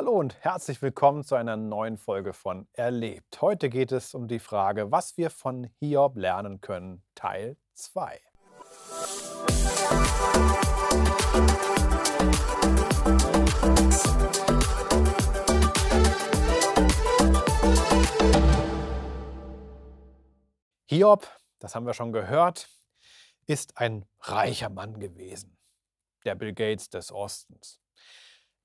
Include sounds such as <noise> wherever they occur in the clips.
Hallo und herzlich willkommen zu einer neuen Folge von Erlebt. Heute geht es um die Frage, was wir von Hiob lernen können, Teil 2. Hiob, das haben wir schon gehört, ist ein reicher Mann gewesen, der Bill Gates des Ostens.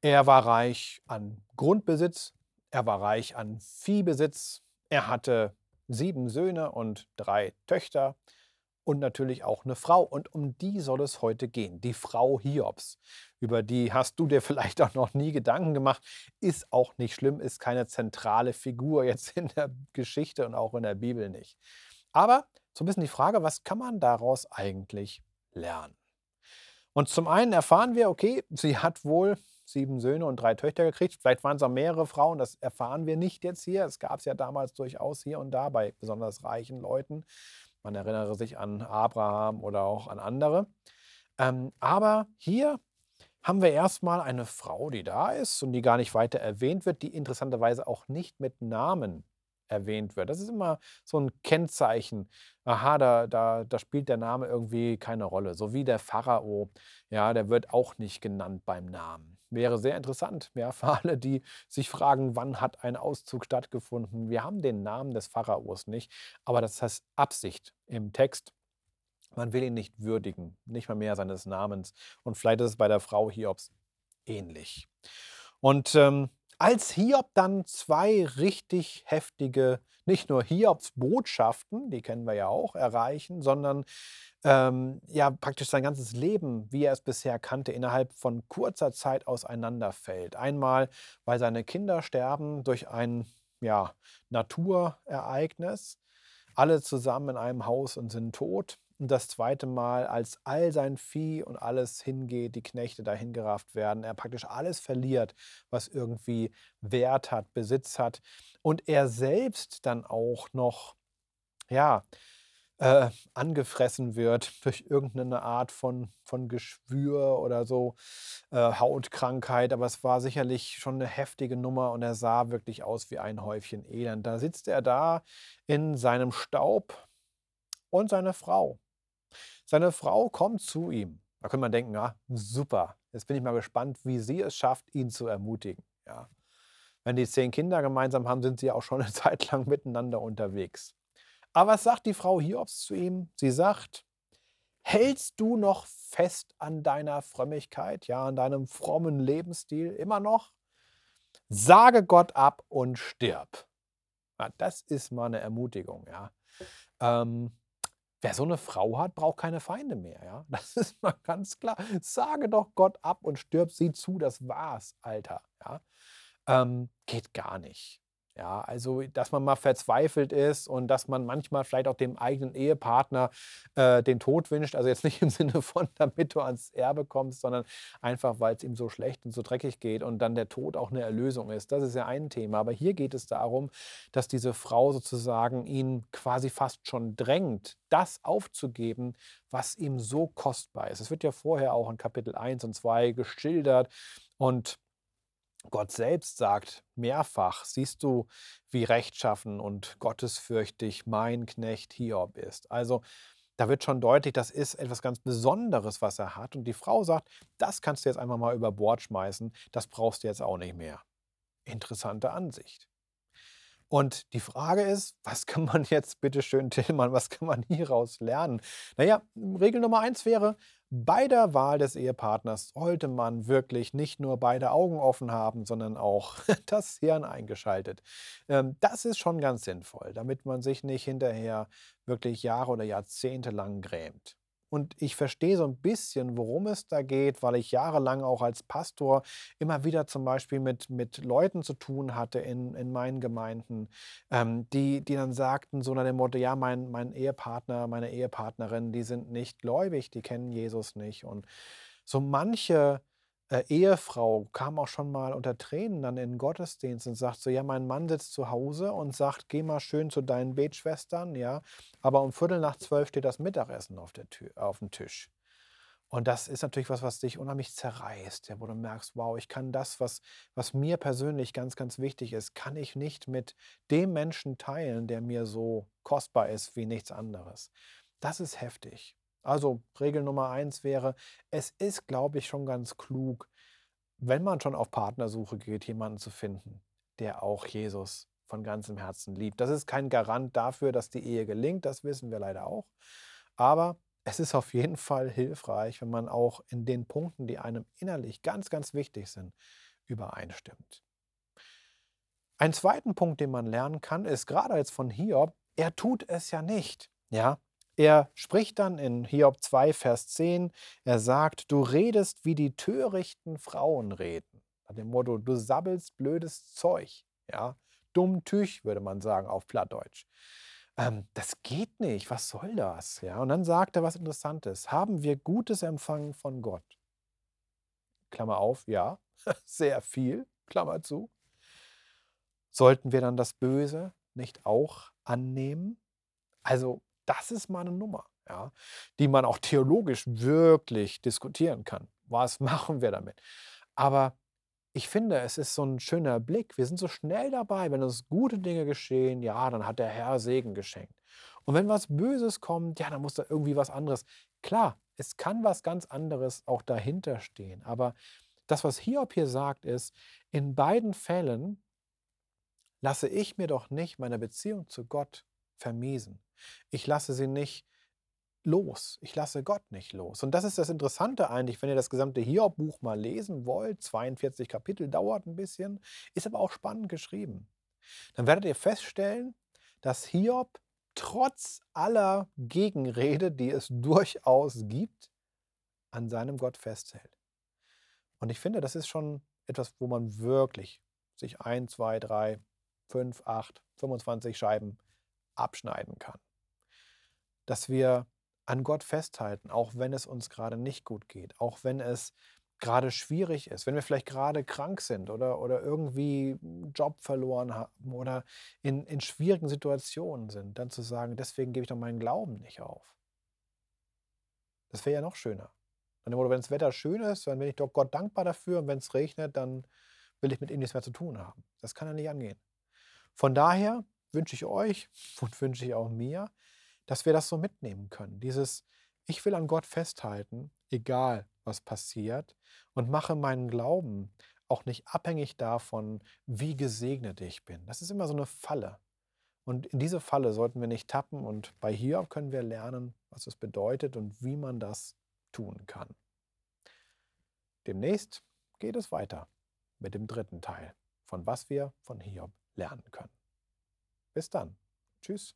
Er war reich an Grundbesitz, er war reich an Viehbesitz, er hatte sieben Söhne und drei Töchter und natürlich auch eine Frau. Und um die soll es heute gehen, die Frau Hiobs. Über die hast du dir <laughs> vielleicht auch noch nie Gedanken gemacht. Ist auch nicht schlimm, ist keine zentrale Figur jetzt in der Geschichte und auch in der Bibel nicht. Aber so ein bisschen die Frage, was kann man daraus eigentlich lernen? Und zum einen erfahren wir, okay, sie hat wohl sieben Söhne und drei Töchter gekriegt. Vielleicht waren es auch mehrere Frauen, das erfahren wir nicht jetzt hier. Es gab es ja damals durchaus hier und da bei besonders reichen Leuten. Man erinnere sich an Abraham oder auch an andere. Ähm, aber hier haben wir erstmal eine Frau, die da ist und die gar nicht weiter erwähnt wird, die interessanterweise auch nicht mit Namen erwähnt wird. Das ist immer so ein Kennzeichen. Aha, da, da, da spielt der Name irgendwie keine Rolle. So wie der Pharao, ja, der wird auch nicht genannt beim Namen wäre sehr interessant, ja, <laughs> für alle, die sich fragen, wann hat ein Auszug stattgefunden. Wir haben den Namen des Pharaos nicht, aber das heißt Absicht im Text. Man will ihn nicht würdigen, nicht mal mehr seines Namens. Und vielleicht ist es bei der Frau Hiobs ähnlich. Und ähm, als Hiob dann zwei richtig heftige, nicht nur Hiobs Botschaften, die kennen wir ja auch, erreichen, sondern ähm, ja praktisch sein ganzes Leben, wie er es bisher kannte, innerhalb von kurzer Zeit auseinanderfällt. Einmal, weil seine Kinder sterben durch ein ja, Naturereignis, alle zusammen in einem Haus und sind tot. Und das zweite Mal, als all sein Vieh und alles hingeht, die Knechte dahin gerafft werden, er praktisch alles verliert, was irgendwie Wert hat, Besitz hat. Und er selbst dann auch noch, ja, äh, angefressen wird <laughs> durch irgendeine Art von, von Geschwür oder so, äh, Hautkrankheit. Aber es war sicherlich schon eine heftige Nummer und er sah wirklich aus wie ein Häufchen Elend. Da sitzt er da in seinem Staub und seine Frau. Seine Frau kommt zu ihm. Da könnte man denken, ja, super. Jetzt bin ich mal gespannt, wie sie es schafft, ihn zu ermutigen. Ja. Wenn die zehn Kinder gemeinsam haben, sind sie auch schon eine <laughs> Zeit lang miteinander unterwegs. Aber was sagt die Frau Hiobs zu ihm? Sie sagt, hältst du noch fest an deiner Frömmigkeit, ja, an deinem frommen Lebensstil immer noch? Sage Gott ab und stirb. Ja, das ist mal eine Ermutigung, ja. Ähm, wer so eine Frau hat, braucht keine Feinde mehr, ja. <laughs> Das ist mal ganz klar. Sage doch Gott ab und stirb, sieh zu, das war's, Alter, ja. Ähm, geht gar nicht. Ja, also dass man mal verzweifelt ist und dass man manchmal vielleicht auch dem eigenen Ehepartner äh, den Tod wünscht. Also jetzt nicht im <laughs> Sinne von, damit du ans Erbe kommst, sondern einfach, weil es ihm so schlecht und so dreckig geht und dann der Tod auch eine Erlösung ist. Das ist ja ein Thema. Aber hier geht es darum, dass diese Frau sozusagen ihn quasi fast schon drängt, das aufzugeben, was ihm so kostbar ist. Es wird ja vorher auch in Kapitel 1 und 2 geschildert und Gott selbst sagt mehrfach, siehst du, wie rechtschaffen und gottesfürchtig mein Knecht Hiob ist. Also da wird schon deutlich, das ist etwas ganz Besonderes, was er hat. Und die Frau sagt, das kannst du jetzt einfach mal über Bord schmeißen, das brauchst du jetzt auch nicht mehr. Interessante Ansicht. Und die Frage ist, <laughs> was kann man jetzt, bitte schön, Tillmann, was kann man hieraus lernen? Naja, Regel Nummer eins wäre, bei der Wahl des Ehepartners sollte man wirklich nicht nur beide Augen offen haben, sondern auch <laughs> das Hirn eingeschaltet. Ähm, das ist schon ganz sinnvoll, damit man sich nicht hinterher wirklich Jahre oder Jahrzehnte lang grämt. Und ich verstehe so ein bisschen, worum es da geht, weil ich jahrelang auch als Pastor immer wieder zum Beispiel mit, mit Leuten zu tun hatte in, in meinen Gemeinden, ähm, die, die dann sagten, so nach dem Motto, ja, mein, mein Ehepartner, meine Ehepartnerin, die sind nicht gläubig, die kennen Jesus nicht. Und so manche äh, Ehefrau kam auch schon mal unter Tränen dann in den Gottesdienst und sagt so, ja, mein Mann sitzt zu Hause und sagt, geh mal schön zu deinen Betschwestern, ja, aber um Viertel nach zwölf steht das Mittagessen auf, der Tür, auf dem Tisch. Und das ist natürlich was, was dich unheimlich zerreißt, ja, wo du merkst, wow, ich kann das, was, was mir persönlich ganz, ganz wichtig ist, kann ich nicht mit dem Menschen teilen, der mir so kostbar ist wie nichts anderes. Das ist heftig. Also Regel Nummer eins wäre, es ist, glaube ich, schon ganz klug, wenn man schon auf Partnersuche geht, jemanden zu finden, der auch Jesus von ganzem Herzen liebt. Das ist kein Garant dafür, dass die Ehe gelingt, das wissen wir leider auch. Aber es ist auf jeden Fall hilfreich, wenn man auch in den Punkten, die einem innerlich ganz, ganz wichtig sind, übereinstimmt. Ein zweiten Punkt, den man lernen kann, ist gerade jetzt von Hiob, er tut es ja nicht. Ja, er spricht dann in Hiob 2, Vers 10, er sagt, du redest, wie die törichten Frauen reden. Nach dem Motto, du sabbelst blödes Zeug. Ja, dumm Tüch, würde man sagen auf Plattdeutsch ähm, das geht nicht, was soll das? Ja, und dann sagt er was Interessantes. Haben wir Gutes empfangen von Gott? Klammer auf, ja, <laughs> sehr viel, Klammer zu. Sollten wir dann das Böse nicht auch annehmen? Also, das ist mal eine Nummer, ja, die man auch theologisch wirklich diskutieren kann. Was <laughs> machen wir damit? Aber ich finde, es ist so ein schöner Blick. Wir sind so schnell dabei, wenn uns gute Dinge geschehen, ja, dann hat der Herr Segen geschenkt. Und wenn was Böses kommt, ja, dann muss da irgendwie was anderes. Klar, es kann was ganz anderes auch dahinter stehen. Aber das, was Hiob hier sagt, ist, in beiden Fällen lasse ich mir doch nicht meine Beziehung zu Gott vermiesen. Ich lasse sie nicht los. Ich lasse Gott nicht los. Und das ist das Interessante eigentlich, wenn ihr das gesamte Hiob-Buch mal lesen wollt. 42 Kapitel dauert ein bisschen, ist aber auch spannend geschrieben. Dann werdet ihr feststellen, dass Hiob trotz aller Gegenrede, die es <laughs> durchaus gibt, an seinem Gott festhält. Und ich finde, das ist schon etwas, wo man wirklich sich ein, zwei, drei, fünf, acht, 25 Scheiben abschneiden kann. Dass wir an Gott festhalten, auch wenn es uns gerade nicht gut geht, auch wenn es gerade schwierig ist, wenn wir vielleicht gerade krank sind oder, oder irgendwie einen Job verloren haben oder in, in schwierigen Situationen sind, dann zu sagen, deswegen gebe ich doch meinen Glauben nicht auf. Das wäre ja noch schöner. Wenn das Wetter schön ist, dann bin ich doch Gott dankbar dafür und wenn es regnet, dann will ich mit ihm nichts mehr zu tun haben. Das kann ja nicht angehen. Von daher wünsche ich euch <laughs> und wünsche ich auch mir, dass wir das so mitnehmen können. Dieses, ich will an Gott festhalten, egal was passiert, und mache meinen Glauben auch nicht abhängig davon, wie gesegnet ich bin. Das ist immer so eine Falle. Und in diese Falle sollten wir nicht tappen. Und bei Hiob können wir lernen, was es bedeutet und wie man das tun kann. Demnächst geht es weiter mit dem dritten Teil, von was wir von Hiob lernen können. Bis dann. Tschüss.